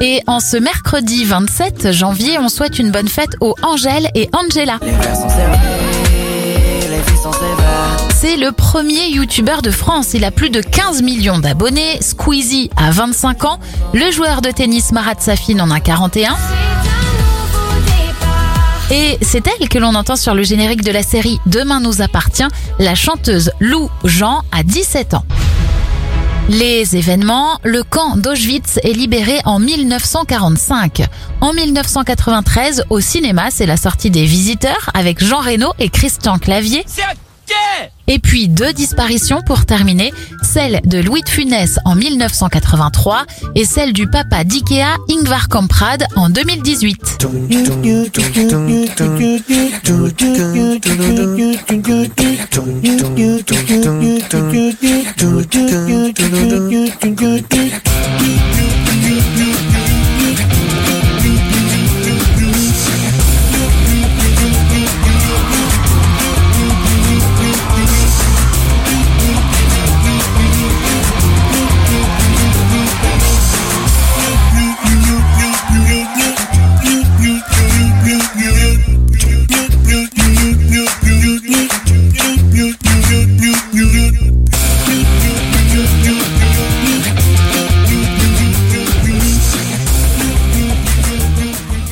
Et en ce mercredi 27 janvier, on souhaite une bonne fête aux Angèle et Angela. C'est le premier youtubeur de France. Il a plus de 15 millions d'abonnés. Squeezie a 25 ans. Le joueur de tennis Marat Safin en a 41. Et c'est elle que l'on entend sur le générique de la série Demain nous appartient, la chanteuse Lou Jean a 17 ans. Les événements, le camp d'Auschwitz est libéré en 1945. En 1993, au cinéma, c'est la sortie des Visiteurs avec Jean Reno et Christian Clavier. Et puis deux disparitions pour terminer, celle de Louis de Funès en 1983 et celle du papa d'Ikea Ingvar Kamprad en 2018. you